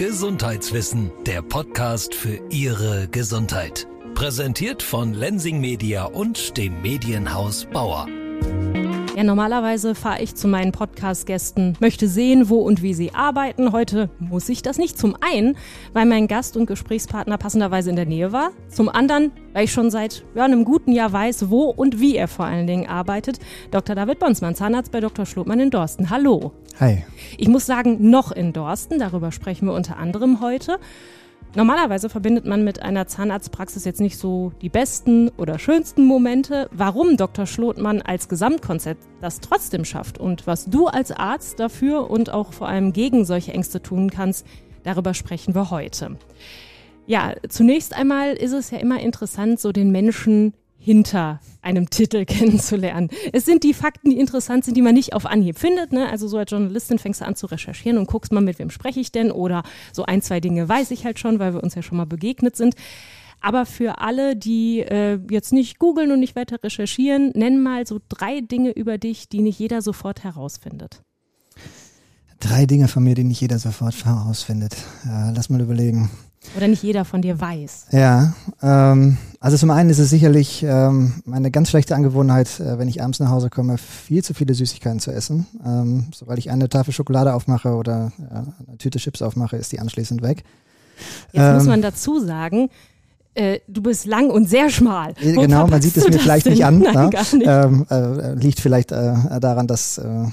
Gesundheitswissen, der Podcast für Ihre Gesundheit. Präsentiert von Lensing Media und dem Medienhaus Bauer. Ja, normalerweise fahre ich zu meinen Podcast-Gästen, möchte sehen, wo und wie sie arbeiten. Heute muss ich das nicht. Zum einen, weil mein Gast und Gesprächspartner passenderweise in der Nähe war. Zum anderen, weil ich schon seit ja, einem guten Jahr weiß, wo und wie er vor allen Dingen arbeitet. Dr. David Bonsmann, Zahnarzt bei Dr. Schlotmann in Dorsten. Hallo. Hi. Ich muss sagen, noch in Dorsten. Darüber sprechen wir unter anderem heute. Normalerweise verbindet man mit einer Zahnarztpraxis jetzt nicht so die besten oder schönsten Momente. Warum Dr. Schlotmann als Gesamtkonzept das trotzdem schafft und was du als Arzt dafür und auch vor allem gegen solche Ängste tun kannst, darüber sprechen wir heute. Ja, zunächst einmal ist es ja immer interessant, so den Menschen hinter einem Titel kennenzulernen. Es sind die Fakten, die interessant sind, die man nicht auf Anhieb findet. Ne? Also so als Journalistin fängst du an zu recherchieren und guckst mal, mit wem spreche ich denn oder so ein, zwei Dinge weiß ich halt schon, weil wir uns ja schon mal begegnet sind. Aber für alle, die äh, jetzt nicht googeln und nicht weiter recherchieren, nenn mal so drei Dinge über dich, die nicht jeder sofort herausfindet. Drei Dinge von mir, die nicht jeder sofort herausfindet. Ja, lass mal überlegen. Oder nicht jeder von dir weiß. Ja, ähm, also zum einen ist es sicherlich ähm, meine ganz schlechte Angewohnheit, äh, wenn ich abends nach Hause komme, viel zu viele Süßigkeiten zu essen. Ähm, sobald ich eine Tafel Schokolade aufmache oder ja, eine Tüte Chips aufmache, ist die anschließend weg. Jetzt muss man dazu sagen, äh, du bist lang und sehr schmal. Wo genau, man sieht es mir vielleicht denn? nicht an. Nein, ne? gar nicht. Ähm, äh, liegt vielleicht äh, daran, dass äh,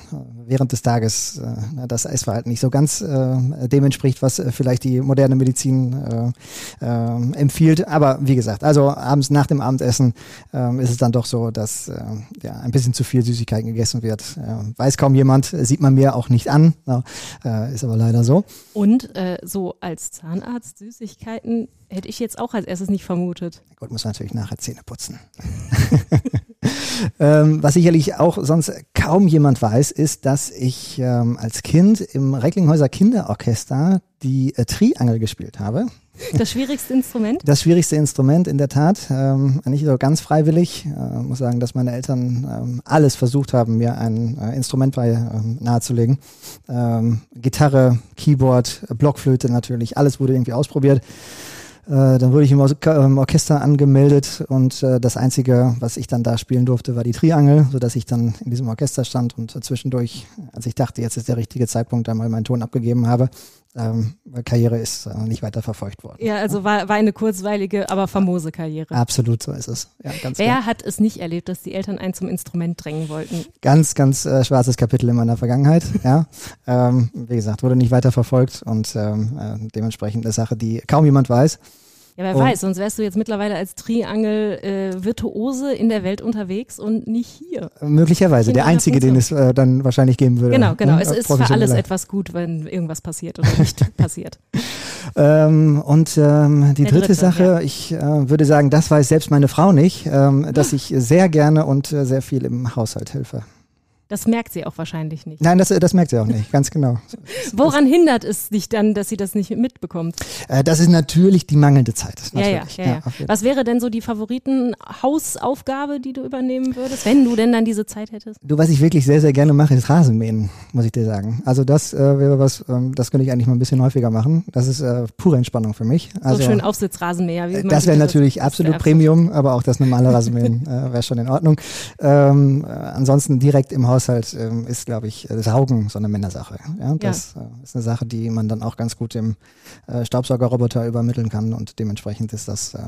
während des Tages äh, das Essverhalten nicht so ganz äh, dem entspricht, was äh, vielleicht die moderne Medizin äh, äh, empfiehlt. Aber wie gesagt, also abends nach dem Abendessen ist es dann doch so, dass ja, ein bisschen zu viel Süßigkeiten gegessen wird. Weiß kaum jemand, sieht man mir auch nicht an. Äh, ist aber leider so. Und so als Zahnarzt Süßigkeiten hätte ich jetzt auch als erstes nicht vermutet. Gut, muss man natürlich nachher Zähne putzen. ähm, was sicherlich auch sonst kaum jemand weiß, ist, dass ich ähm, als Kind im Recklinghäuser Kinderorchester die äh, Triangel gespielt habe. Das schwierigste Instrument? Das schwierigste Instrument, in der Tat. Ähm, nicht so ganz freiwillig. Äh, muss sagen, dass meine Eltern ähm, alles versucht haben, mir ein äh, Instrument bei ähm, nahezulegen. Ähm, Gitarre, Keyboard, Blockflöte natürlich, alles wurde irgendwie ausprobiert. Äh, dann wurde ich im, Or im Orchester angemeldet und äh, das Einzige, was ich dann da spielen durfte, war die Triangel, sodass ich dann in diesem Orchester stand und zwischendurch, als ich dachte, jetzt ist der richtige Zeitpunkt, einmal meinen Ton abgegeben habe, ähm, Karriere ist äh, nicht weiter verfolgt worden. Ja, also war, war eine kurzweilige, aber famose Karriere. Absolut, so ist es. Ja, ganz Wer klar. hat es nicht erlebt, dass die Eltern einen zum Instrument drängen wollten? Ganz, ganz äh, schwarzes Kapitel in meiner Vergangenheit. ja, ähm, wie gesagt, wurde nicht weiter verfolgt und ähm, äh, dementsprechend eine Sache, die kaum jemand weiß. Ja, wer und weiß, sonst wärst du jetzt mittlerweile als Triangel-Virtuose äh, in der Welt unterwegs und nicht hier. Möglicherweise, der einzige, den es äh, dann wahrscheinlich geben würde. Genau, genau. Ne? Es ist für alles etwas gut, wenn irgendwas passiert oder nicht passiert. Ähm, und ähm, die dritte, dritte, Sache, ja. ich äh, würde sagen, das weiß selbst meine Frau nicht, ähm, dass ich sehr gerne und äh, sehr viel im Haushalt helfe. Das merkt sie auch wahrscheinlich nicht. Nein, das, das merkt sie auch nicht, ganz genau. Woran hindert es dich dann, dass sie das nicht mitbekommt? Äh, das ist natürlich die mangelnde Zeit. Ja, ja, ja, ja. Was wäre denn so die Favoriten-Hausaufgabe, die du übernehmen würdest, wenn du denn dann diese Zeit hättest? Du, was ich wirklich sehr, sehr gerne mache, ist Rasenmähen, muss ich dir sagen. Also das äh, wäre was, ähm, das könnte ich eigentlich mal ein bisschen häufiger machen. Das ist äh, pure Entspannung für mich. Also, so schön Aufsitzrasenmäher. Wie das wäre natürlich absolut Premium, aber auch das normale Rasenmähen äh, wäre schon in Ordnung. Ähm, äh, ansonsten direkt im Haus Haushalt ähm, ist, glaube ich, äh, Saugen so eine Männersache. Ja, das ja. Äh, ist eine Sache, die man dann auch ganz gut dem äh, Staubsaugerroboter übermitteln kann und dementsprechend ist das. Äh,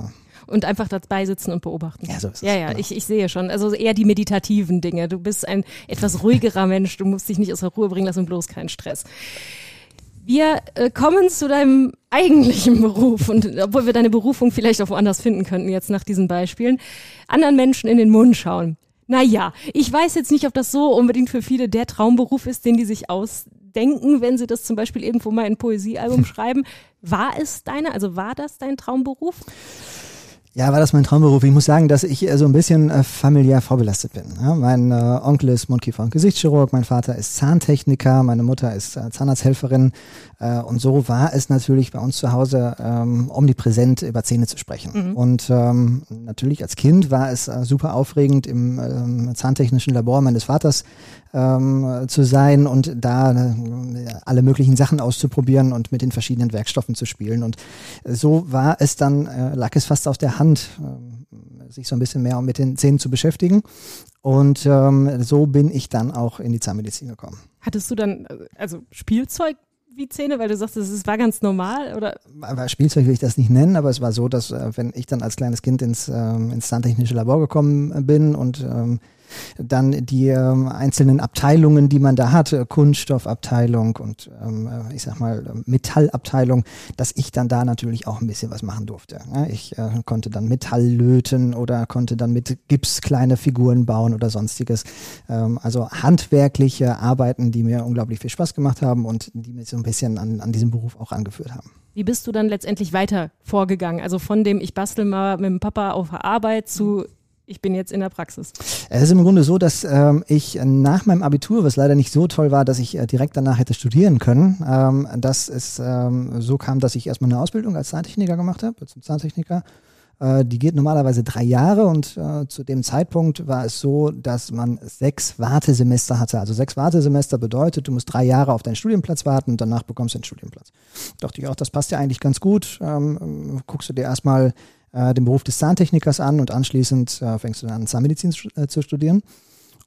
und einfach dabei sitzen und beobachten. Ja, so ist es. Ja, ja, genau. ich, ich sehe schon. Also eher die meditativen Dinge. Du bist ein etwas ruhigerer Mensch. Du musst dich nicht aus der Ruhe bringen lassen und bloß keinen Stress. Wir äh, kommen zu deinem eigentlichen Beruf und obwohl wir deine Berufung vielleicht auch woanders finden könnten jetzt nach diesen Beispielen, anderen Menschen in den Mund schauen. Naja, ich weiß jetzt nicht, ob das so unbedingt für viele der Traumberuf ist, den die sich ausdenken, wenn sie das zum Beispiel irgendwo mal in Poesiealbum schreiben. War es deine, also war das dein Traumberuf? Ja, war das mein Traumberuf? Ich muss sagen, dass ich so ein bisschen äh, familiär vorbelastet bin. Ja, mein äh, Onkel ist Mundkiefer- und Gesichtschirurg, mein Vater ist Zahntechniker, meine Mutter ist äh, Zahnarzthelferin. Äh, und so war es natürlich bei uns zu Hause ähm, omnipräsent über Zähne zu sprechen. Mhm. Und ähm, natürlich als Kind war es äh, super aufregend, im ähm, zahntechnischen Labor meines Vaters ähm, zu sein und da äh, alle möglichen Sachen auszuprobieren und mit den verschiedenen Werkstoffen zu spielen. Und so war es dann, äh, lag es fast auf der Hand, äh, sich so ein bisschen mehr mit den Zähnen zu beschäftigen. Und ähm, so bin ich dann auch in die Zahnmedizin gekommen. Hattest du dann äh, also Spielzeug wie Zähne, weil du sagst, es war ganz normal oder? Aber Spielzeug will ich das nicht nennen, aber es war so, dass äh, wenn ich dann als kleines Kind ins, ähm, ins zahntechnische Labor gekommen bin und ähm, dann die ähm, einzelnen Abteilungen, die man da hatte, Kunststoffabteilung und ähm, äh, ich sag mal Metallabteilung, dass ich dann da natürlich auch ein bisschen was machen durfte. Ja, ich äh, konnte dann Metall löten oder konnte dann mit Gips kleine Figuren bauen oder sonstiges. Ähm, also handwerkliche Arbeiten, die mir unglaublich viel Spaß gemacht haben und die mich so ein bisschen an, an diesem Beruf auch angeführt haben. Wie bist du dann letztendlich weiter vorgegangen? Also von dem, ich bastel mal mit dem Papa auf der Arbeit zu, ich bin jetzt in der Praxis? Es ist im Grunde so, dass ähm, ich nach meinem Abitur, was leider nicht so toll war, dass ich äh, direkt danach hätte studieren können, ähm, dass es ähm, so kam, dass ich erstmal eine Ausbildung als Zahntechniker gemacht habe, zum Zahntechniker. Äh, die geht normalerweise drei Jahre und äh, zu dem Zeitpunkt war es so, dass man sechs Wartesemester hatte. Also sechs Wartesemester bedeutet, du musst drei Jahre auf deinen Studienplatz warten und danach bekommst du den Studienplatz. Dachte ich auch, das passt ja eigentlich ganz gut. Ähm, guckst du dir erstmal äh, den Beruf des Zahntechnikers an und anschließend äh, fängst du dann an, Zahnmedizin äh, zu studieren.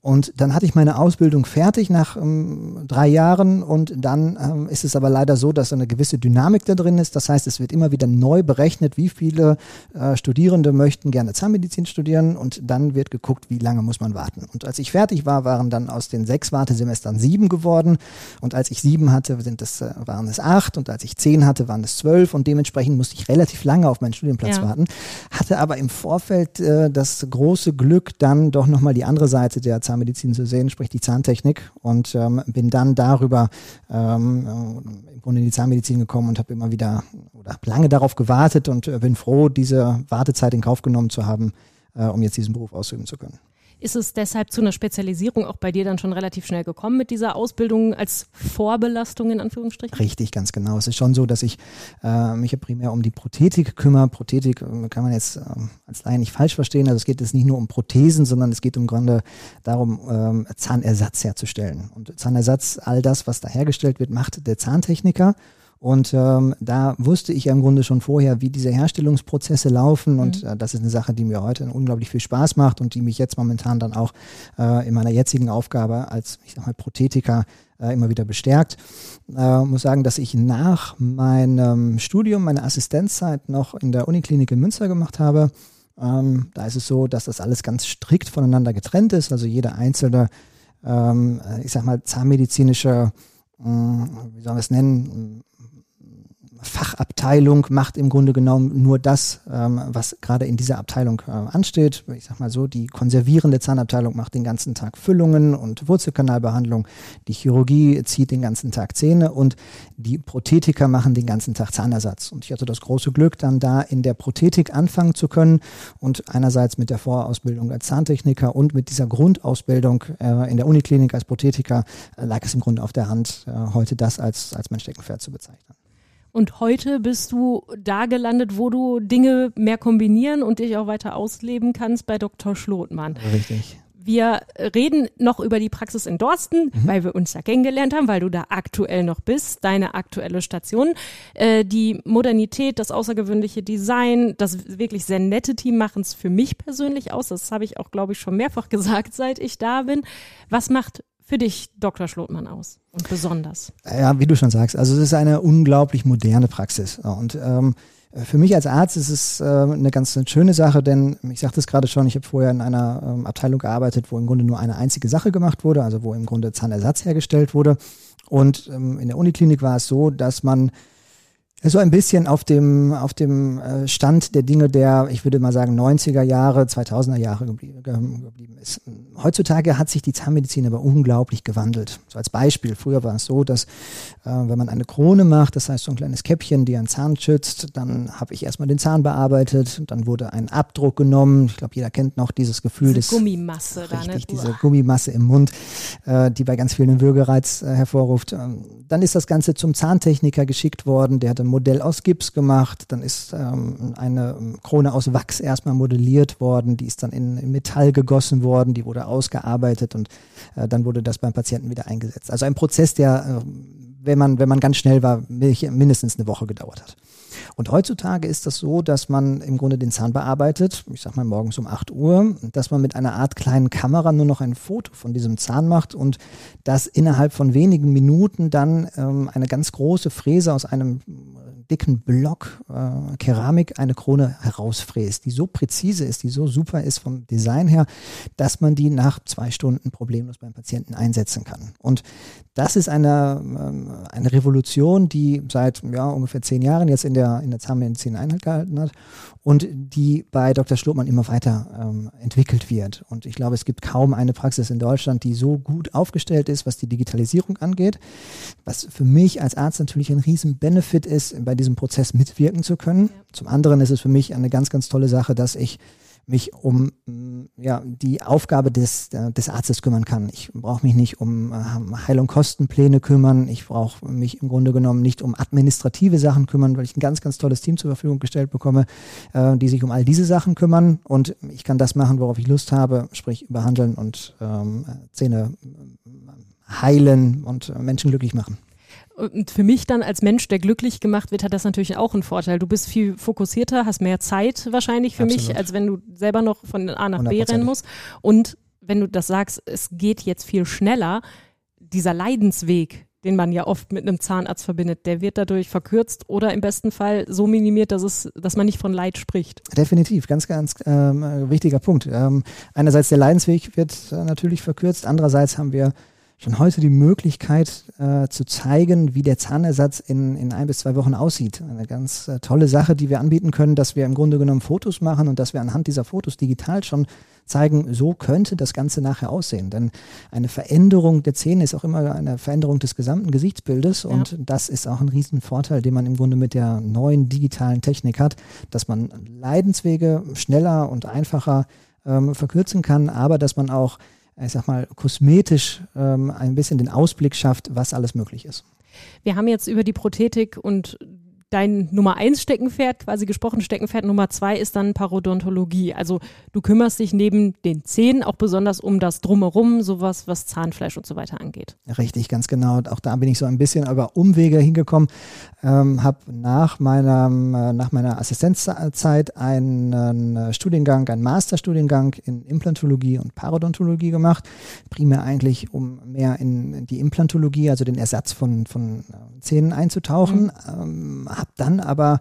Und dann hatte ich meine Ausbildung fertig nach ähm, drei Jahren und dann ähm, ist es aber leider so, dass eine gewisse Dynamik da drin ist. Das heißt, es wird immer wieder neu berechnet, wie viele äh, Studierende möchten gerne Zahnmedizin studieren und dann wird geguckt, wie lange muss man warten. Und als ich fertig war, waren dann aus den sechs Wartesemestern sieben geworden und als ich sieben hatte, sind es, äh, waren es acht und als ich zehn hatte, waren es zwölf und dementsprechend musste ich relativ lange auf meinen Studienplatz ja. warten. Hatte aber im Vorfeld äh, das große Glück, dann doch nochmal die andere Seite der Zahnmedizin Zahnmedizin zu sehen, sprich die Zahntechnik. Und ähm, bin dann darüber ähm, im Grunde in die Zahnmedizin gekommen und habe immer wieder oder habe lange darauf gewartet und äh, bin froh, diese Wartezeit in Kauf genommen zu haben, äh, um jetzt diesen Beruf ausüben zu können. Ist es deshalb zu einer Spezialisierung auch bei dir dann schon relativ schnell gekommen mit dieser Ausbildung als Vorbelastung in Anführungsstrichen? Richtig, ganz genau. Es ist schon so, dass ich äh, mich ja primär um die Prothetik kümmere. Prothetik äh, kann man jetzt äh, als Laie nicht falsch verstehen. Also es geht jetzt nicht nur um Prothesen, sondern es geht im Grunde darum, ähm, Zahnersatz herzustellen. Und Zahnersatz, all das, was da hergestellt wird, macht der Zahntechniker. Und ähm, da wusste ich ja im Grunde schon vorher, wie diese Herstellungsprozesse laufen. Und mhm. äh, das ist eine Sache, die mir heute unglaublich viel Spaß macht und die mich jetzt momentan dann auch äh, in meiner jetzigen Aufgabe als, ich sag mal, Prothetiker äh, immer wieder bestärkt. Äh, muss sagen, dass ich nach meinem Studium meine Assistenzzeit noch in der Uniklinik in Münster gemacht habe. Ähm, da ist es so, dass das alles ganz strikt voneinander getrennt ist. Also jeder einzelne, ähm, ich sag mal, zahnmedizinische, äh, wie soll man es nennen, Fachabteilung macht im Grunde genommen nur das, ähm, was gerade in dieser Abteilung äh, ansteht. Ich sag mal so, die konservierende Zahnabteilung macht den ganzen Tag Füllungen und Wurzelkanalbehandlung. Die Chirurgie zieht den ganzen Tag Zähne und die Prothetiker machen den ganzen Tag Zahnersatz. Und ich hatte das große Glück, dann da in der Prothetik anfangen zu können und einerseits mit der Vorausbildung als Zahntechniker und mit dieser Grundausbildung äh, in der Uniklinik als Prothetiker äh, lag es im Grunde auf der Hand, äh, heute das als, als mein Steckenpferd zu bezeichnen. Und heute bist du da gelandet, wo du Dinge mehr kombinieren und dich auch weiter ausleben kannst bei Dr. Schlotmann. Richtig. Wir reden noch über die Praxis in Dorsten, mhm. weil wir uns ja kennengelernt haben, weil du da aktuell noch bist, deine aktuelle Station. Äh, die Modernität, das außergewöhnliche Design, das wirklich sehr nette Team machen es für mich persönlich aus. Das habe ich auch, glaube ich, schon mehrfach gesagt, seit ich da bin. Was macht für dich Dr. Schlotmann aus und besonders? Ja, wie du schon sagst, also es ist eine unglaublich moderne Praxis und ähm, für mich als Arzt ist es äh, eine ganz schöne Sache, denn ich sagte es gerade schon, ich habe vorher in einer ähm, Abteilung gearbeitet, wo im Grunde nur eine einzige Sache gemacht wurde, also wo im Grunde Zahnersatz hergestellt wurde. Und ähm, in der Uniklinik war es so, dass man So ein bisschen auf dem, auf dem äh, Stand der Dinge der, ich würde mal sagen, 90er Jahre, 2000er Jahre geblieben, ist. Heutzutage hat sich die Zahnmedizin aber unglaublich gewandelt. So als Beispiel, früher war es so, dass äh, wenn man eine Krone macht, das heißt so ein kleines Käppchen, die einen Zahn schützt, dann habe ich erstmal den Zahn bearbeitet, dann wurde ein Abdruck genommen. Ich glaube, jeder kennt noch dieses Gefühl diese des Gummimasse richtig, da, ne? diese Gummimasse im Mund, äh, die bei ganz vielen einen Würgereiz äh, hervorruft. Ähm, dann ist das Ganze zum Zahntechniker geschickt worden, der hat Modell aus Gips gemacht, dann ist ähm, eine Krone aus Wachs erstmal modelliert worden, die ist dann in, in Metall gegossen worden, die wurde ausgearbeitet und äh, dann wurde das beim Patienten wieder eingesetzt. Also ein Prozess, der, äh, wenn man, wenn man ganz schnell war, mindestens eine Woche gedauert hat. Und heutzutage ist das so, dass man im Grunde den Zahn bearbeitet, ich sag mal morgens um 8 Uhr, dass man mit einer Art kleinen Kamera nur noch ein Foto von diesem Zahn macht und dass innerhalb von wenigen Minuten dann ähm, eine ganz große Fräse aus einem dicken Block äh, Keramik eine Krone herausfräst, die so präzise ist, die so super ist vom Design her, dass man die nach zwei Stunden problemlos beim Patienten einsetzen kann. Und das ist eine, ähm, eine Revolution, die seit ja, ungefähr zehn Jahren jetzt in der, in der Zahnmedizin Einhalt gehalten hat und die bei Dr. Schlotmann immer weiter ähm, entwickelt wird. Und ich glaube, es gibt kaum eine Praxis in Deutschland, die so gut aufgestellt ist, was die Digitalisierung angeht, was für mich als Arzt natürlich ein riesen Benefit ist, bei diesem Prozess mitwirken zu können. Ja. Zum anderen ist es für mich eine ganz, ganz tolle Sache, dass ich mich um ja, die Aufgabe des, des Arztes kümmern kann. Ich brauche mich nicht um äh, Heil- und Kostenpläne kümmern. Ich brauche mich im Grunde genommen nicht um administrative Sachen kümmern, weil ich ein ganz, ganz tolles Team zur Verfügung gestellt bekomme, äh, die sich um all diese Sachen kümmern. Und ich kann das machen, worauf ich Lust habe, sprich behandeln und ähm, Zähne heilen und Menschen glücklich machen. Und für mich dann als Mensch, der glücklich gemacht wird, hat das natürlich auch einen Vorteil. Du bist viel fokussierter, hast mehr Zeit wahrscheinlich für Absolut. mich, als wenn du selber noch von A nach B rennen musst. Und wenn du das sagst, es geht jetzt viel schneller, dieser Leidensweg, den man ja oft mit einem Zahnarzt verbindet, der wird dadurch verkürzt oder im besten Fall so minimiert, dass es, dass man nicht von Leid spricht. Definitiv, ganz, ganz ähm, wichtiger Punkt. Ähm, einerseits der Leidensweg wird äh, natürlich verkürzt, andererseits haben wir schon heute die Möglichkeit äh, zu zeigen, wie der Zahnersatz in, in ein bis zwei Wochen aussieht. Eine ganz äh, tolle Sache, die wir anbieten können, dass wir im Grunde genommen Fotos machen und dass wir anhand dieser Fotos digital schon zeigen, so könnte das Ganze nachher aussehen. Denn eine Veränderung der Zähne ist auch immer eine Veränderung des gesamten Gesichtsbildes ja. und das ist auch ein Riesenvorteil, den man im Grunde mit der neuen digitalen Technik hat, dass man Leidenswege schneller und einfacher ähm, verkürzen kann, aber dass man auch ich sag mal, kosmetisch ähm, ein bisschen den Ausblick schafft, was alles möglich ist. Wir haben jetzt über die Prothetik und dein Nummer eins Steckenpferd quasi gesprochen. Steckenpferd Nummer zwei ist dann Parodontologie. Also du kümmerst dich neben den Zähnen auch besonders um das Drumherum, sowas, was Zahnfleisch und so weiter angeht. Richtig, ganz genau. Auch da bin ich so ein bisschen über Umwege hingekommen. Ähm, habe nach meiner, äh, nach meiner Assistenzzeit einen äh, Studiengang, einen Masterstudiengang in Implantologie und Parodontologie gemacht. Primär eigentlich, um mehr in die Implantologie, also den Ersatz von, von äh, Zähnen einzutauchen. Mhm. Ähm, habe dann aber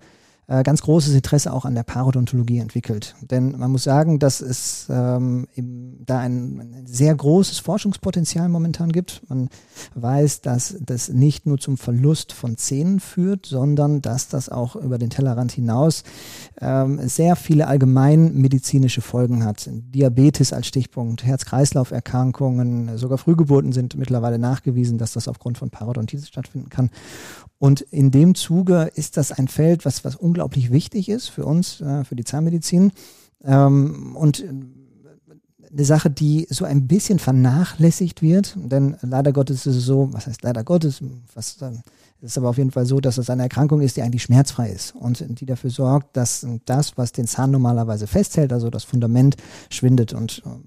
äh, ganz großes Interesse auch an der Parodontologie entwickelt. Denn man muss sagen, dass es ähm, da ein, ein, sehr großes Forschungspotenzial momentan gibt. Man weiß, dass das nicht nur zum Verlust von Zähnen führt, sondern dass das auch über den Tellerrand hinaus ähm, sehr viele allgemeinmedizinische Folgen hat. Diabetes als Stichpunkt, Herz-Kreislauf-Erkrankungen, sogar Frühgeburten sind mittlerweile nachgewiesen, dass das aufgrund von Parodontitis stattfinden kann. Und in dem Zuge ist das ein Feld, was, was unglaublich wichtig ist für uns, äh, für die Zahnmedizin. Ähm, und eine Sache, die so ein bisschen vernachlässigt wird, denn leider Gottes ist es so, was heißt leider Gottes, was, äh, ist aber auf jeden Fall so, dass es eine Erkrankung ist, die eigentlich schmerzfrei ist und die dafür sorgt, dass das, was den Zahn normalerweise festhält, also das Fundament, schwindet. Und ähm,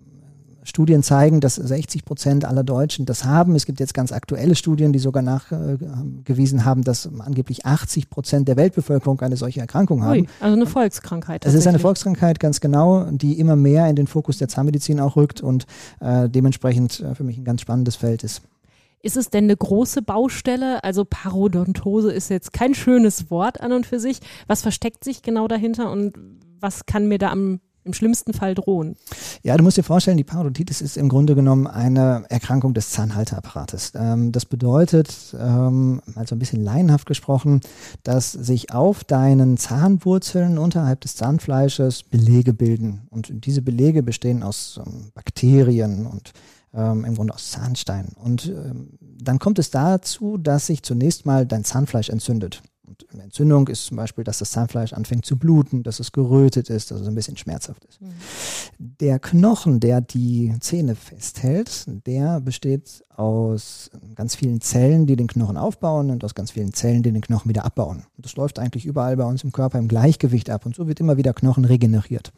Studien zeigen, dass 60 Prozent aller Deutschen das haben. Es gibt jetzt ganz aktuelle Studien, die sogar nachgewiesen haben, dass angeblich 80 Prozent der Weltbevölkerung eine solche Erkrankung haben. Ui, also eine Volkskrankheit. Es ist eine Volkskrankheit, ganz genau, die immer mehr in den Fokus der Zahnmedizin auch rückt und äh, dementsprechend äh, für mich ein ganz spannendes Feld ist. Ist es denn eine große Baustelle? Also Parodontose ist jetzt kein schönes Wort an und für sich. Was versteckt sich genau dahinter und was kann mir da am im schlimmsten Fall drohen. Ja, du musst dir vorstellen, die Parodontitis ist im Grunde genommen eine Erkrankung des Zahnhalteapparates. Ähm, das bedeutet, ähm, mal so ein bisschen laienhaft gesprochen, dass sich auf deinen Zahnwurzeln unterhalb des Zahnfleisches Belege bilden. Und diese Belege bestehen aus ähm, Bakterien und ähm, im Grunde aus Zahnstein. Und ähm, dann kommt es dazu, dass sich zunächst mal dein Zahnfleisch entzündet. Und eine Entzündung ist zum Beispiel, dass das Zahnfleisch anfängt zu bluten, dass es gerötet ist, dass es ein bisschen schmerzhaft ist. Mhm. Der Knochen, der die Zähne festhält, der besteht aus ganz vielen Zellen, die den Knochen aufbauen und aus ganz vielen Zellen, die den Knochen wieder abbauen. Und das läuft eigentlich überall bei uns im Körper im Gleichgewicht ab und so wird immer wieder Knochen regeneriert.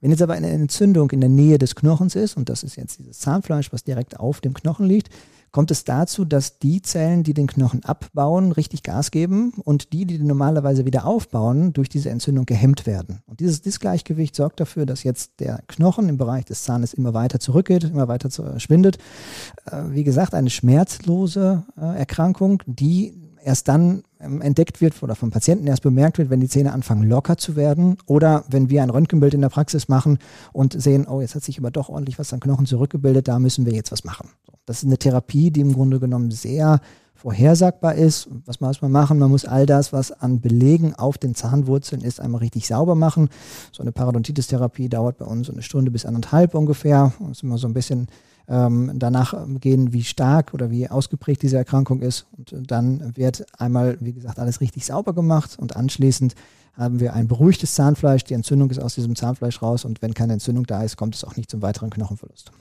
Wenn jetzt aber eine Entzündung in der Nähe des Knochens ist, und das ist jetzt dieses Zahnfleisch, was direkt auf dem Knochen liegt, kommt es dazu, dass die Zellen, die den Knochen abbauen, richtig Gas geben und die, die normalerweise wieder aufbauen, durch diese Entzündung gehemmt werden. Und dieses Disgleichgewicht sorgt dafür, dass jetzt der Knochen im Bereich des Zahnes immer weiter zurückgeht, immer weiter schwindet. Äh, wie gesagt, eine schmerzlose äh, Erkrankung, die erst dann ähm, entdeckt wird oder vom Patienten erst bemerkt wird, wenn die Zähne anfangen locker zu werden oder wenn wir ein Röntgenbild in der Praxis machen und sehen, oh, jetzt hat sich aber doch ordentlich was an Knochen zurückgebildet, da müssen wir jetzt was machen. Das ist eine Therapie, die im Grunde genommen sehr vorhersagbar ist. Was muss man machen? Man muss all das, was an Belegen auf den Zahnwurzeln ist, einmal richtig sauber machen. So eine Parodontitis-Therapie dauert bei uns eine Stunde bis anderthalb ungefähr. Das ist immer so ein bisschen ähm, danach gehen, wie stark oder wie ausgeprägt diese Erkrankung ist. Und dann wird einmal, wie gesagt, alles richtig sauber gemacht und anschließend haben wir ein beruhigtes Zahnfleisch. Die Entzündung ist aus diesem Zahnfleisch raus und wenn keine Entzündung da ist, kommt es auch nicht zum weiteren Knochenverlust.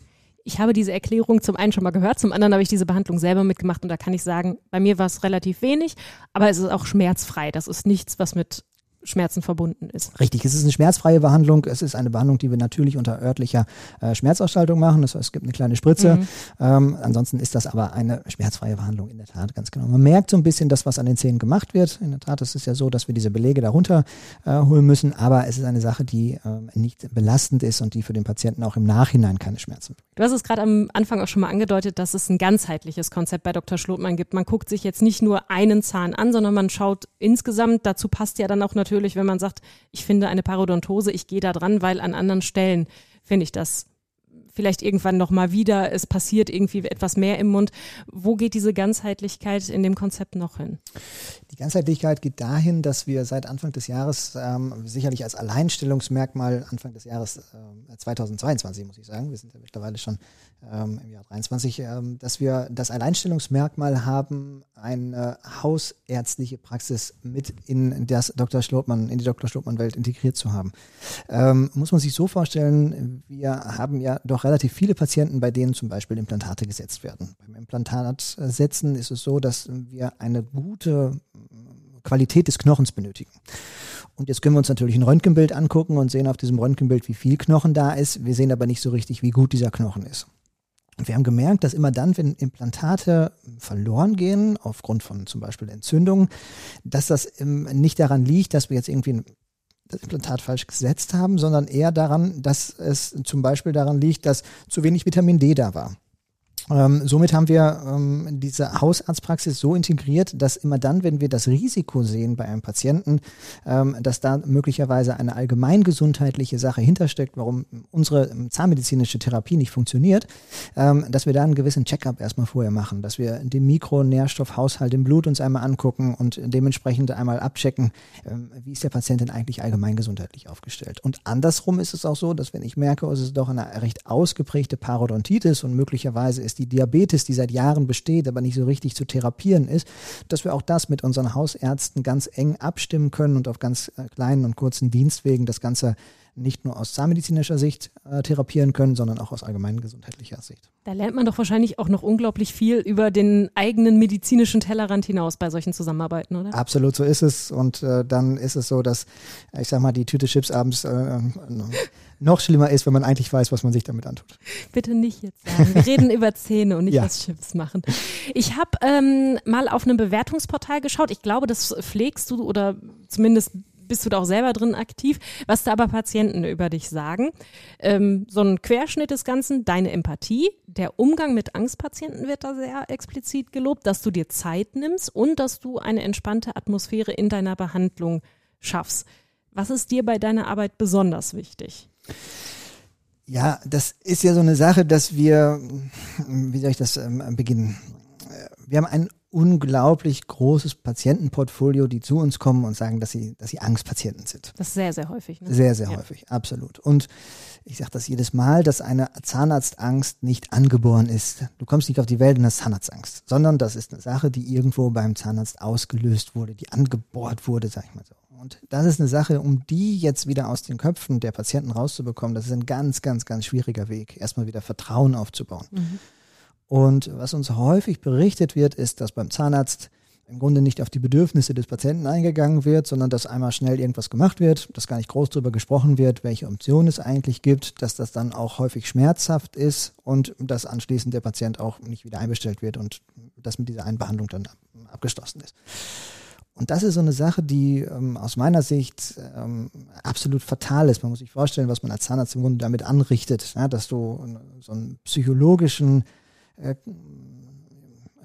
Ich habe diese Erklärung zum einen schon mal gehört, zum anderen habe ich diese Behandlung selber mitgemacht und da kann ich sagen, bei mir war es relativ wenig, aber es ist auch schmerzfrei. Das ist nichts, was mit Schmerzen verbunden ist. Richtig, es ist eine schmerzfreie Behandlung. Es ist eine Behandlung, die wir natürlich unter örtlicher äh, Schmerzausschaltung machen. Das heißt, es gibt eine kleine Spritze. Mhm. Ähm, ansonsten ist das aber eine schmerzfreie Behandlung in der Tat, ganz genau. Man merkt so ein bisschen das, was an den Zähnen gemacht wird. In der Tat ist es ja so, dass wir diese Belege darunter äh, holen müssen, aber es ist eine Sache, die äh, nicht belastend ist und die für den Patienten auch im Nachhinein keine Schmerzen. Du hast es gerade am Anfang auch schon mal angedeutet, dass es ein ganzheitliches Konzept bei Dr. Schlotmann gibt. Man guckt sich jetzt nicht nur einen Zahn an, sondern man schaut insgesamt. Dazu passt ja dann auch natürlich natürlich, wenn man sagt, ich finde eine Parodontose, ich gehe da dran, weil an anderen Stellen finde ich das vielleicht irgendwann noch mal wieder, es passiert irgendwie etwas mehr im Mund. Wo geht diese Ganzheitlichkeit in dem Konzept noch hin? Die Ganzheitlichkeit geht dahin, dass wir seit Anfang des Jahres ähm, sicherlich als Alleinstellungsmerkmal Anfang des Jahres äh, 2022 muss ich sagen, wir sind ja mittlerweile schon ähm, im Jahr 23, ähm, dass wir das Alleinstellungsmerkmal haben, eine hausärztliche Praxis mit in das Dr. Schlotmann, in die Dr. Schlotmann-Welt integriert zu haben. Ähm, muss man sich so vorstellen, wir haben ja doch relativ viele Patienten, bei denen zum Beispiel Implantate gesetzt werden. Beim Implantatsetzen ist es so, dass wir eine gute Qualität des Knochens benötigen. Und jetzt können wir uns natürlich ein Röntgenbild angucken und sehen auf diesem Röntgenbild, wie viel Knochen da ist. Wir sehen aber nicht so richtig, wie gut dieser Knochen ist. Wir haben gemerkt, dass immer dann, wenn Implantate verloren gehen, aufgrund von zum Beispiel Entzündungen, dass das nicht daran liegt, dass wir jetzt irgendwie das Implantat falsch gesetzt haben, sondern eher daran, dass es zum Beispiel daran liegt, dass zu wenig Vitamin D da war. Ähm, somit haben wir ähm, diese Hausarztpraxis so integriert, dass immer dann, wenn wir das Risiko sehen bei einem Patienten, ähm, dass da möglicherweise eine allgemeingesundheitliche Sache hintersteckt, warum unsere zahnmedizinische Therapie nicht funktioniert, ähm, dass wir da einen gewissen Checkup erstmal vorher machen, dass wir den Mikronährstoffhaushalt im Blut uns einmal angucken und dementsprechend einmal abchecken, ähm, wie ist der Patient denn eigentlich allgemeingesundheitlich aufgestellt. Und andersrum ist es auch so, dass wenn ich merke, es ist doch eine recht ausgeprägte Parodontitis und möglicherweise ist die Diabetes, die seit Jahren besteht, aber nicht so richtig zu therapieren ist, dass wir auch das mit unseren Hausärzten ganz eng abstimmen können und auf ganz äh, kleinen und kurzen Dienstwegen das Ganze nicht nur aus zahnmedizinischer Sicht äh, therapieren können, sondern auch aus allgemein gesundheitlicher Sicht. Da lernt man doch wahrscheinlich auch noch unglaublich viel über den eigenen medizinischen Tellerrand hinaus bei solchen Zusammenarbeiten, oder? Absolut, so ist es. Und äh, dann ist es so, dass, ich sag mal, die Tüte Chips abends äh, noch schlimmer ist, wenn man eigentlich weiß, was man sich damit antut. Bitte nicht jetzt sagen. Wir reden über Zähne und nicht ja. was Chips machen. Ich habe ähm, mal auf einem Bewertungsportal geschaut. Ich glaube, das pflegst du oder zumindest bist du da auch selber drin aktiv, was da aber Patienten über dich sagen. Ähm, so ein Querschnitt des Ganzen, deine Empathie, der Umgang mit Angstpatienten wird da sehr explizit gelobt, dass du dir Zeit nimmst und dass du eine entspannte Atmosphäre in deiner Behandlung schaffst. Was ist dir bei deiner Arbeit besonders wichtig? Ja, das ist ja so eine Sache, dass wir, wie soll ich das ähm, beginnen? Wir haben ein unglaublich großes Patientenportfolio, die zu uns kommen und sagen, dass sie, dass sie Angstpatienten sind. Das ist sehr, sehr häufig. Ne? Sehr, sehr ja. häufig, absolut. Und ich sage das jedes Mal, dass eine Zahnarztangst nicht angeboren ist. Du kommst nicht auf die Welt und hast Zahnarztangst, sondern das ist eine Sache, die irgendwo beim Zahnarzt ausgelöst wurde, die angebohrt wurde, sag ich mal so. Und das ist eine Sache, um die jetzt wieder aus den Köpfen der Patienten rauszubekommen, das ist ein ganz, ganz, ganz schwieriger Weg, erstmal wieder Vertrauen aufzubauen. Mhm. Und was uns häufig berichtet wird, ist, dass beim Zahnarzt im Grunde nicht auf die Bedürfnisse des Patienten eingegangen wird, sondern dass einmal schnell irgendwas gemacht wird, dass gar nicht groß darüber gesprochen wird, welche Optionen es eigentlich gibt, dass das dann auch häufig schmerzhaft ist und dass anschließend der Patient auch nicht wieder einbestellt wird und dass mit dieser Einbehandlung dann abgeschlossen ist. Und das ist so eine Sache, die ähm, aus meiner Sicht ähm, absolut fatal ist. Man muss sich vorstellen, was man als Zahnarzt im Grunde damit anrichtet, ja, dass du so einen psychologischen äh,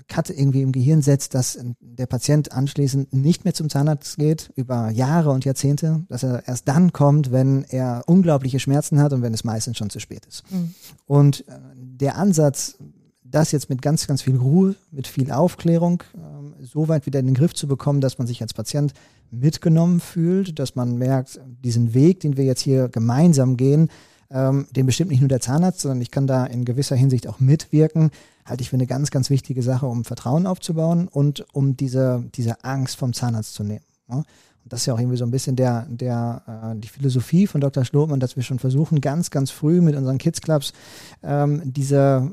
Cut irgendwie im Gehirn setzt, dass der Patient anschließend nicht mehr zum Zahnarzt geht über Jahre und Jahrzehnte, dass er erst dann kommt, wenn er unglaubliche Schmerzen hat und wenn es meistens schon zu spät ist. Mhm. Und äh, der Ansatz, das jetzt mit ganz, ganz viel Ruhe, mit viel Aufklärung, ähm, so weit wieder in den Griff zu bekommen, dass man sich als Patient mitgenommen fühlt, dass man merkt, diesen Weg, den wir jetzt hier gemeinsam gehen, ähm, den bestimmt nicht nur der Zahnarzt, sondern ich kann da in gewisser Hinsicht auch mitwirken, halte ich für eine ganz, ganz wichtige Sache, um Vertrauen aufzubauen und um diese, diese Angst vom Zahnarzt zu nehmen. Ja? Und das ist ja auch irgendwie so ein bisschen der, der, äh, die Philosophie von Dr. Schlotmann, dass wir schon versuchen, ganz, ganz früh mit unseren Kids Clubs ähm, diese,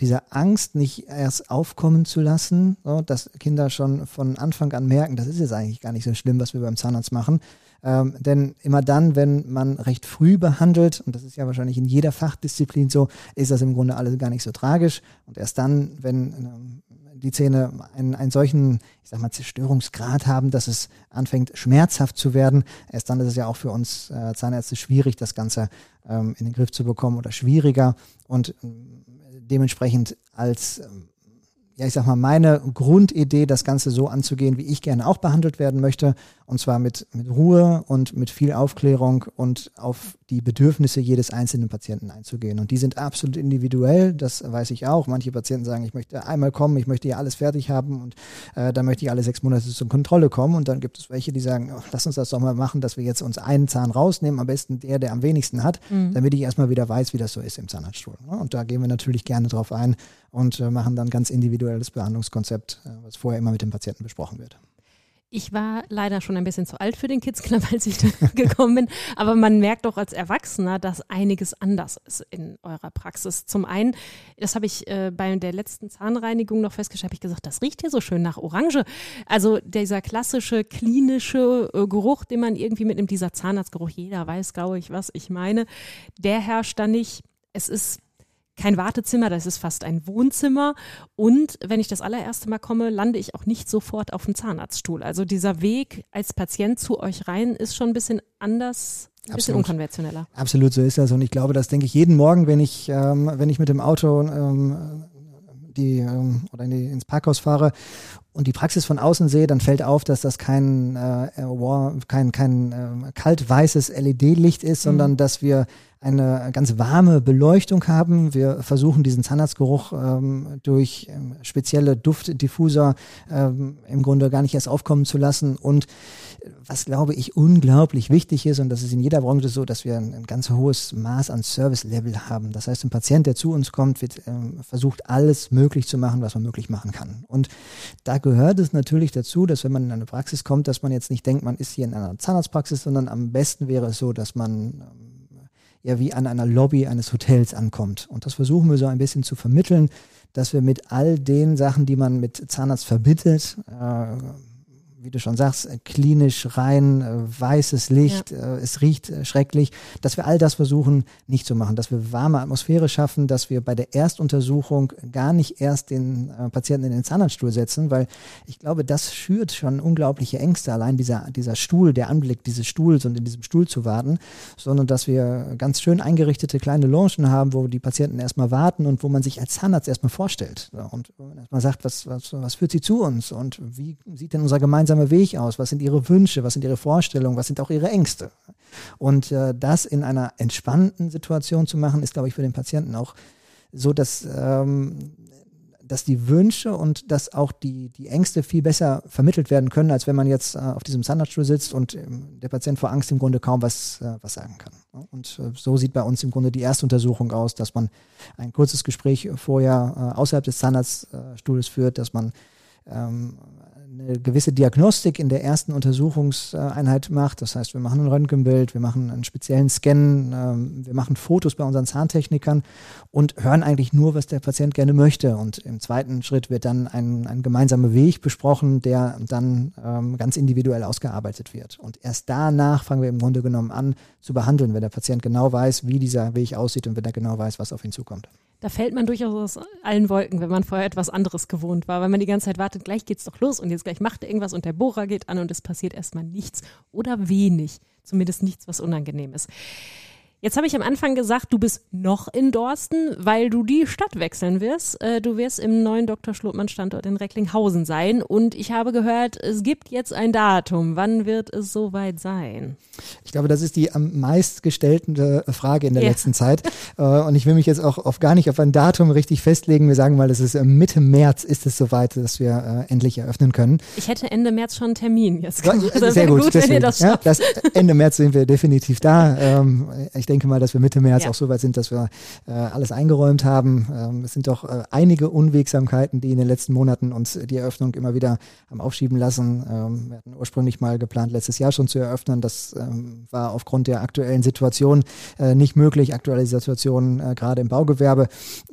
diese Angst nicht erst aufkommen zu lassen, so, dass Kinder schon von Anfang an merken, das ist jetzt eigentlich gar nicht so schlimm, was wir beim Zahnarzt machen, ähm, denn immer dann, wenn man recht früh behandelt, und das ist ja wahrscheinlich in jeder Fachdisziplin so, ist das im Grunde alles gar nicht so tragisch. Und erst dann, wenn ähm, die Zähne einen, einen solchen, ich sag mal, Zerstörungsgrad haben, dass es anfängt schmerzhaft zu werden, erst dann ist es ja auch für uns äh, Zahnärzte schwierig, das Ganze ähm, in den Griff zu bekommen oder schwieriger. Und äh, dementsprechend als ähm, ja, ich sag mal, meine Grundidee, das Ganze so anzugehen, wie ich gerne auch behandelt werden möchte. Und zwar mit, mit Ruhe und mit viel Aufklärung und auf die Bedürfnisse jedes einzelnen Patienten einzugehen. Und die sind absolut individuell, das weiß ich auch. Manche Patienten sagen, ich möchte einmal kommen, ich möchte ja alles fertig haben und äh, dann möchte ich alle sechs Monate zur Kontrolle kommen. Und dann gibt es welche, die sagen, oh, lass uns das doch mal machen, dass wir jetzt uns einen Zahn rausnehmen, am besten der, der am wenigsten hat, mhm. damit ich erstmal wieder weiß, wie das so ist im Zahnarztstuhl. Und da gehen wir natürlich gerne drauf ein und äh, machen dann ganz individuelles Behandlungskonzept, äh, was vorher immer mit dem Patienten besprochen wird. Ich war leider schon ein bisschen zu alt für den Kids Club, als ich da gekommen bin. Aber man merkt doch als Erwachsener, dass einiges anders ist in eurer Praxis. Zum einen, das habe ich äh, bei der letzten Zahnreinigung noch festgestellt, habe ich gesagt, das riecht hier so schön nach Orange. Also dieser klassische klinische äh, Geruch, den man irgendwie mitnimmt, dieser Zahnarztgeruch, jeder weiß, glaube ich, was ich meine, der herrscht da nicht. Es ist kein Wartezimmer, das ist fast ein Wohnzimmer. Und wenn ich das allererste Mal komme, lande ich auch nicht sofort auf dem Zahnarztstuhl. Also dieser Weg als Patient zu euch rein ist schon ein bisschen anders. Ein bisschen Absolut. unkonventioneller. Absolut, so ist das. Und ich glaube, das denke ich jeden Morgen, wenn ich, ähm, wenn ich mit dem Auto ähm, die, ähm, oder in die, ins Parkhaus fahre und die Praxis von außen sehe, dann fällt auf, dass das kein, äh, kein, kein äh, kalt-weißes LED-Licht ist, mhm. sondern dass wir eine ganz warme Beleuchtung haben. Wir versuchen diesen Zahnarztgeruch ähm, durch ähm, spezielle Duftdiffuser ähm, im Grunde gar nicht erst aufkommen zu lassen. Und was glaube ich unglaublich wichtig ist, und das ist in jeder Branche so, dass wir ein, ein ganz hohes Maß an Service-Level haben. Das heißt, ein Patient, der zu uns kommt, wird ähm, versucht, alles möglich zu machen, was man möglich machen kann. Und da gehört es natürlich dazu, dass wenn man in eine Praxis kommt, dass man jetzt nicht denkt, man ist hier in einer Zahnarztpraxis, sondern am besten wäre es so, dass man ähm, ja wie an einer Lobby eines Hotels ankommt. Und das versuchen wir so ein bisschen zu vermitteln, dass wir mit all den Sachen, die man mit Zahnarzt verbindet, äh, wie du schon sagst, äh, klinisch rein, äh, weißes Licht, ja. äh, es riecht schrecklich, dass wir all das versuchen nicht zu machen, dass wir warme Atmosphäre schaffen, dass wir bei der Erstuntersuchung gar nicht erst den Patienten in den Zahnarztstuhl setzen, weil ich glaube, das schürt schon unglaubliche Ängste, allein dieser, dieser Stuhl, der Anblick dieses Stuhls und in diesem Stuhl zu warten, sondern dass wir ganz schön eingerichtete kleine Loungen haben, wo die Patienten erstmal warten und wo man sich als Zahnarzt erstmal vorstellt und erstmal sagt, was, was, was führt sie zu uns und wie sieht denn unser gemeinsamer gemeinsame Weg aus? Was sind ihre Wünsche? Was sind ihre Vorstellungen? Was sind auch ihre Ängste? Und äh, das in einer entspannten Situation zu machen, ist, glaube ich, für den Patienten auch so, dass ähm, dass die Wünsche und dass auch die, die Ängste viel besser vermittelt werden können, als wenn man jetzt äh, auf diesem Zahnarztstuhl sitzt und ähm, der Patient vor Angst im Grunde kaum was, äh, was sagen kann. Und äh, so sieht bei uns im Grunde die erste Untersuchung aus, dass man ein kurzes Gespräch vorher äh, außerhalb des Zahnarztstuhls führt, dass man ähm, eine gewisse Diagnostik in der ersten Untersuchungseinheit macht. Das heißt, wir machen ein Röntgenbild, wir machen einen speziellen Scan, ähm, wir machen Fotos bei unseren Zahntechnikern und hören eigentlich nur, was der Patient gerne möchte. Und im zweiten Schritt wird dann ein, ein gemeinsamer Weg besprochen, der dann ähm, ganz individuell ausgearbeitet wird. Und erst danach fangen wir im Grunde genommen an zu behandeln, wenn der Patient genau weiß, wie dieser Weg aussieht und wenn er genau weiß, was auf ihn zukommt. Da fällt man durchaus aus allen Wolken, wenn man vorher etwas anderes gewohnt war, weil man die ganze Zeit wartet, gleich geht's doch los und jetzt gleich macht er irgendwas und der Bohrer geht an und es passiert erstmal nichts oder wenig. Zumindest nichts, was unangenehm ist. Jetzt habe ich am Anfang gesagt, du bist noch in Dorsten, weil du die Stadt wechseln wirst. Äh, du wirst im neuen Dr. Schlotmann Standort in Recklinghausen sein. Und ich habe gehört, es gibt jetzt ein Datum. Wann wird es soweit sein? Ich glaube, das ist die am meistgestellte Frage in der ja. letzten Zeit. Äh, und ich will mich jetzt auch auf gar nicht auf ein Datum richtig festlegen. Wir sagen mal, das ist äh, Mitte März ist es soweit, dass wir endlich eröffnen können. Ich hätte Ende März schon einen Termin jetzt. Also Sehr gut, gut deswegen, wenn ihr das. Ja, das Ende März sind wir definitiv da. Ähm, ich denke mal, dass wir Mitte März ja. auch so weit sind, dass wir äh, alles eingeräumt haben. Ähm, es sind doch äh, einige Unwegsamkeiten, die in den letzten Monaten uns die Eröffnung immer wieder haben aufschieben lassen. Ähm, wir hatten ursprünglich mal geplant, letztes Jahr schon zu eröffnen. Das ähm, war aufgrund der aktuellen Situation äh, nicht möglich. Aktuelle Situation äh, gerade im Baugewerbe.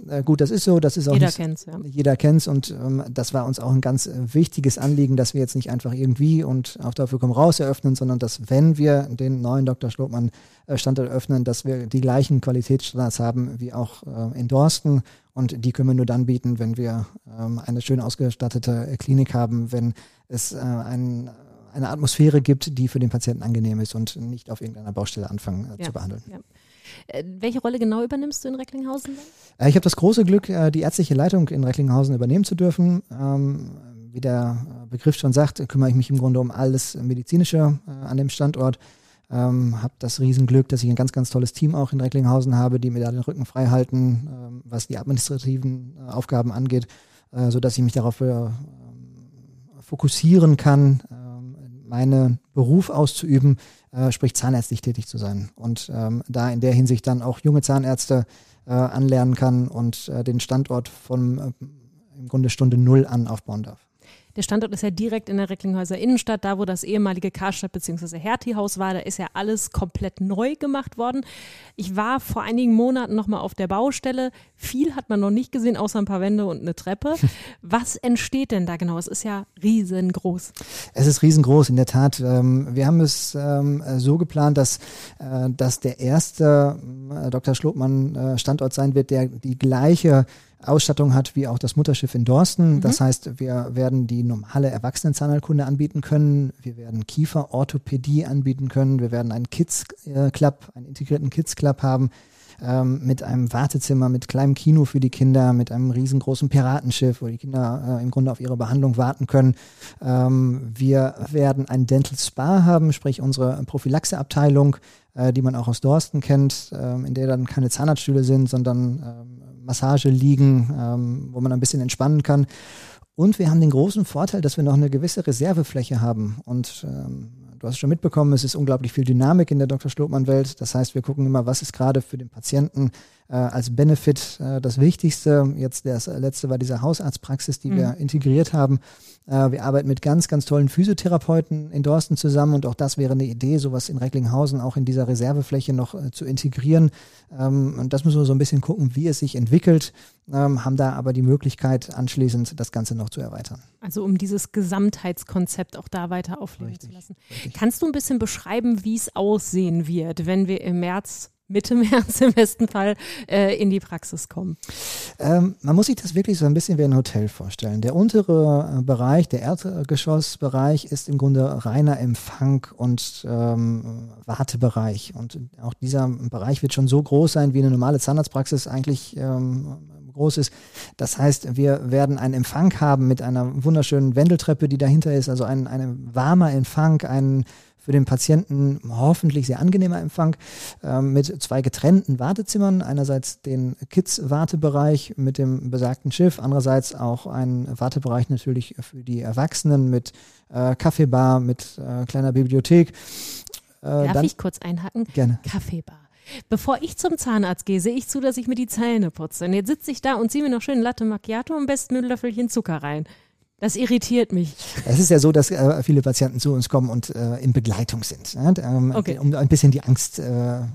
Äh, gut, das ist so. Das ist auch jeder kennt ja. Jeder kennt's und ähm, das war uns auch ein ganz wichtiges Anliegen, dass wir jetzt nicht einfach irgendwie und auf dafür kommen raus eröffnen, sondern dass wenn wir den neuen Dr. Schlotmann äh, Standort öffnen, dass wir die gleichen Qualitätsstandards haben wie auch äh, in Dorsten. Und die können wir nur dann bieten, wenn wir ähm, eine schön ausgestattete Klinik haben, wenn es äh, ein, eine Atmosphäre gibt, die für den Patienten angenehm ist und nicht auf irgendeiner Baustelle anfangen äh, ja, zu behandeln. Ja. Äh, welche Rolle genau übernimmst du in Recklinghausen? Äh, ich habe das große Glück, die ärztliche Leitung in Recklinghausen übernehmen zu dürfen. Ähm, wie der Begriff schon sagt, kümmere ich mich im Grunde um alles Medizinische an dem Standort. Ähm, habe das Riesenglück, dass ich ein ganz, ganz tolles Team auch in Recklinghausen habe, die mir da den Rücken frei halten, ähm, was die administrativen äh, Aufgaben angeht, äh, so dass ich mich darauf äh, fokussieren kann, äh, meinen Beruf auszuüben, äh, sprich zahnärztlich tätig zu sein. Und ähm, da in der Hinsicht dann auch junge Zahnärzte äh, anlernen kann und äh, den Standort von im Grunde Stunde Null an aufbauen darf. Der Standort ist ja direkt in der Recklinghäuser Innenstadt, da wo das ehemalige Karstadt bzw. Hertie-Haus war. Da ist ja alles komplett neu gemacht worden. Ich war vor einigen Monaten nochmal auf der Baustelle. Viel hat man noch nicht gesehen, außer ein paar Wände und eine Treppe. Was entsteht denn da genau? Es ist ja riesengroß. Es ist riesengroß, in der Tat. Ähm, wir haben es ähm, so geplant, dass, äh, dass der erste äh, Dr. Schlotmann äh, Standort sein wird, der die gleiche Ausstattung hat wie auch das Mutterschiff in Dorsten. Mhm. Das heißt, wir werden die normale Erwachsenenzahnheilkunde anbieten können. Wir werden Kieferorthopädie anbieten können. Wir werden einen Kids Club, einen integrierten Kids Club haben. Ähm, mit einem Wartezimmer, mit kleinem Kino für die Kinder, mit einem riesengroßen Piratenschiff, wo die Kinder äh, im Grunde auf ihre Behandlung warten können. Ähm, wir werden ein Dental Spa haben, sprich unsere Prophylaxeabteilung, äh, die man auch aus Dorsten kennt, äh, in der dann keine Zahnarztstühle sind, sondern ähm, Massage liegen, ähm, wo man ein bisschen entspannen kann. Und wir haben den großen Vorteil, dass wir noch eine gewisse Reservefläche haben. Und ähm, du hast schon mitbekommen, es ist unglaublich viel Dynamik in der Dr. Schlotmann-Welt. Das heißt, wir gucken immer, was ist gerade für den Patienten äh, als Benefit äh, das Wichtigste. Jetzt das letzte war diese Hausarztpraxis, die mhm. wir integriert haben. Äh, wir arbeiten mit ganz, ganz tollen Physiotherapeuten in Dorsten zusammen und auch das wäre eine Idee, sowas in Recklinghausen auch in dieser Reservefläche noch äh, zu integrieren. Ähm, und das müssen wir so ein bisschen gucken, wie es sich entwickelt, ähm, haben da aber die Möglichkeit, anschließend das Ganze noch zu erweitern. Also um dieses Gesamtheitskonzept auch da weiter aufleben richtig, zu lassen. Richtig. Kannst du ein bisschen beschreiben, wie es aussehen wird, wenn wir im März Mitte März im besten Fall äh, in die Praxis kommen? Ähm, man muss sich das wirklich so ein bisschen wie ein Hotel vorstellen. Der untere äh, Bereich, der Erdgeschossbereich, ist im Grunde reiner Empfang und ähm, Wartebereich. Und auch dieser Bereich wird schon so groß sein, wie eine normale Zahnarztpraxis eigentlich ähm, groß ist. Das heißt, wir werden einen Empfang haben mit einer wunderschönen Wendeltreppe, die dahinter ist, also ein, ein warmer Empfang, einen für den Patienten hoffentlich sehr angenehmer Empfang äh, mit zwei getrennten Wartezimmern. Einerseits den Kids-Wartebereich mit dem besagten Schiff, andererseits auch ein Wartebereich natürlich für die Erwachsenen mit äh, Kaffeebar, mit äh, kleiner Bibliothek. Äh, Darf dann, ich kurz einhaken? Gerne. Kaffeebar. Bevor ich zum Zahnarzt gehe, sehe ich zu, dass ich mir die Zähne putze. Und jetzt sitze ich da und ziehe mir noch schön Latte Macchiato und am besten ein Löffelchen Zucker rein. Das irritiert mich. Es ist ja so, dass äh, viele Patienten zu uns kommen und äh, in Begleitung sind, ja, ähm, okay. um ein bisschen die Angst äh, äh,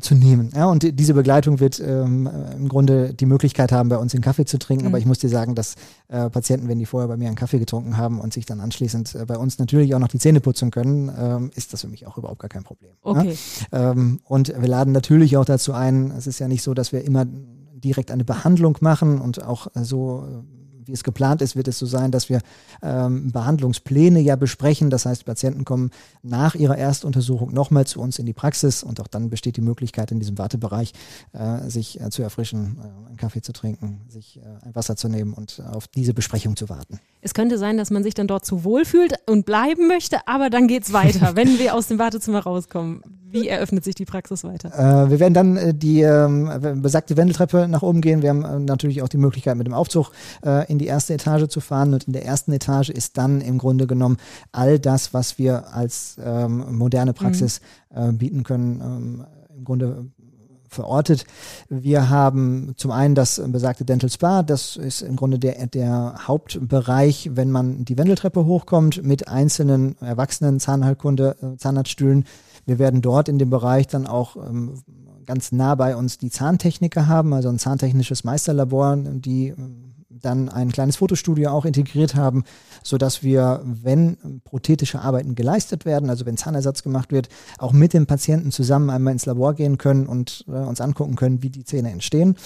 zu nehmen. Ja, und diese Begleitung wird ähm, im Grunde die Möglichkeit haben, bei uns einen Kaffee zu trinken. Mhm. Aber ich muss dir sagen, dass äh, Patienten, wenn die vorher bei mir einen Kaffee getrunken haben und sich dann anschließend äh, bei uns natürlich auch noch die Zähne putzen können, ähm, ist das für mich auch überhaupt gar kein Problem. Okay. Ähm, und wir laden natürlich auch dazu ein. Es ist ja nicht so, dass wir immer direkt eine Behandlung machen und auch so wie es geplant ist, wird es so sein, dass wir ähm, Behandlungspläne ja besprechen. Das heißt, Patienten kommen nach ihrer Erstuntersuchung nochmal zu uns in die Praxis und auch dann besteht die Möglichkeit, in diesem Wartebereich äh, sich äh, zu erfrischen, äh, einen Kaffee zu trinken, sich äh, ein Wasser zu nehmen und auf diese Besprechung zu warten. Es könnte sein, dass man sich dann dort zu wohl fühlt und bleiben möchte, aber dann geht es weiter, wenn wir aus dem Wartezimmer rauskommen. Wie eröffnet sich die Praxis weiter? Äh, wir werden dann äh, die ähm, besagte Wendeltreppe nach oben gehen. Wir haben natürlich auch die Möglichkeit, mit dem Aufzug äh, in die erste Etage zu fahren. Und in der ersten Etage ist dann im Grunde genommen all das, was wir als ähm, moderne Praxis mhm. bieten können, ähm, im Grunde verortet. Wir haben zum einen das besagte Dental Spa, das ist im Grunde der, der Hauptbereich, wenn man die Wendeltreppe hochkommt, mit einzelnen erwachsenen Zahnheilkunde, Zahnarztstühlen wir werden dort in dem Bereich dann auch ähm, ganz nah bei uns die Zahntechniker haben, also ein zahntechnisches Meisterlabor, die ähm, dann ein kleines Fotostudio auch integriert haben, so dass wir, wenn prothetische Arbeiten geleistet werden, also wenn Zahnersatz gemacht wird, auch mit dem Patienten zusammen einmal ins Labor gehen können und äh, uns angucken können, wie die Zähne entstehen.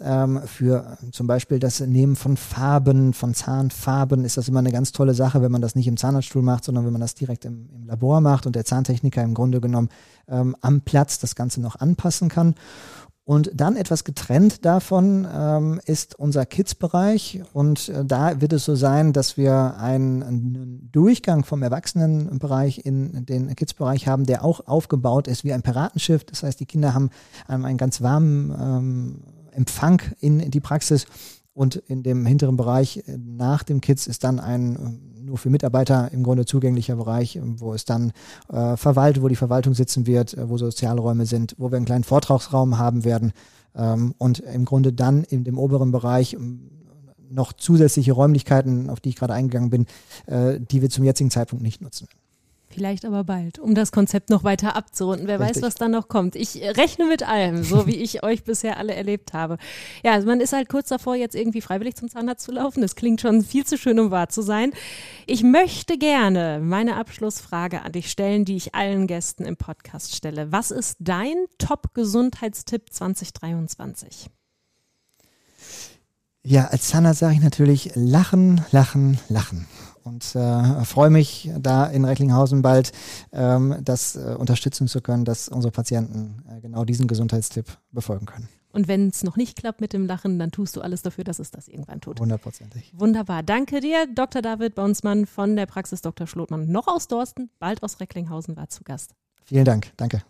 Ähm, für zum Beispiel das Nehmen von Farben, von Zahnfarben ist das immer eine ganz tolle Sache, wenn man das nicht im Zahnarztstuhl macht, sondern wenn man das direkt im, im Labor macht und der Zahntechniker im Grunde genommen ähm, am Platz das Ganze noch anpassen kann. Und dann etwas getrennt davon ähm, ist unser Kids-Bereich. Und äh, da wird es so sein, dass wir einen, einen Durchgang vom Erwachsenenbereich in den Kids-Bereich haben, der auch aufgebaut ist wie ein Piratenschiff. Das heißt, die Kinder haben ähm, einen ganz warmen ähm, Empfang in die Praxis. Und in dem hinteren Bereich äh, nach dem Kids ist dann ein äh, nur für Mitarbeiter im Grunde zugänglicher Bereich, wo es dann äh, verwaltet, wo die Verwaltung sitzen wird, äh, wo Sozialräume sind, wo wir einen kleinen Vortragsraum haben werden ähm, und im Grunde dann in dem oberen Bereich ähm, noch zusätzliche Räumlichkeiten, auf die ich gerade eingegangen bin, äh, die wir zum jetzigen Zeitpunkt nicht nutzen werden. Vielleicht aber bald, um das Konzept noch weiter abzurunden. Wer Richtig. weiß, was da noch kommt. Ich rechne mit allem, so wie ich euch bisher alle erlebt habe. Ja, also man ist halt kurz davor, jetzt irgendwie freiwillig zum Zahnarzt zu laufen. Das klingt schon viel zu schön, um wahr zu sein. Ich möchte gerne meine Abschlussfrage an dich stellen, die ich allen Gästen im Podcast stelle. Was ist dein Top-Gesundheitstipp 2023? Ja, als Zahnarzt sage ich natürlich lachen, lachen, lachen und äh, freue mich, da in Recklinghausen bald ähm, das äh, unterstützen zu können, dass unsere Patienten äh, genau diesen Gesundheitstipp befolgen können. Und wenn es noch nicht klappt mit dem Lachen, dann tust du alles dafür, dass es das irgendwann tut. Hundertprozentig. Wunderbar. Danke dir, Dr. David Baunsmann von der Praxis Dr. Schlotmann, noch aus Dorsten, bald aus Recklinghausen, war zu Gast. Vielen Dank. Danke.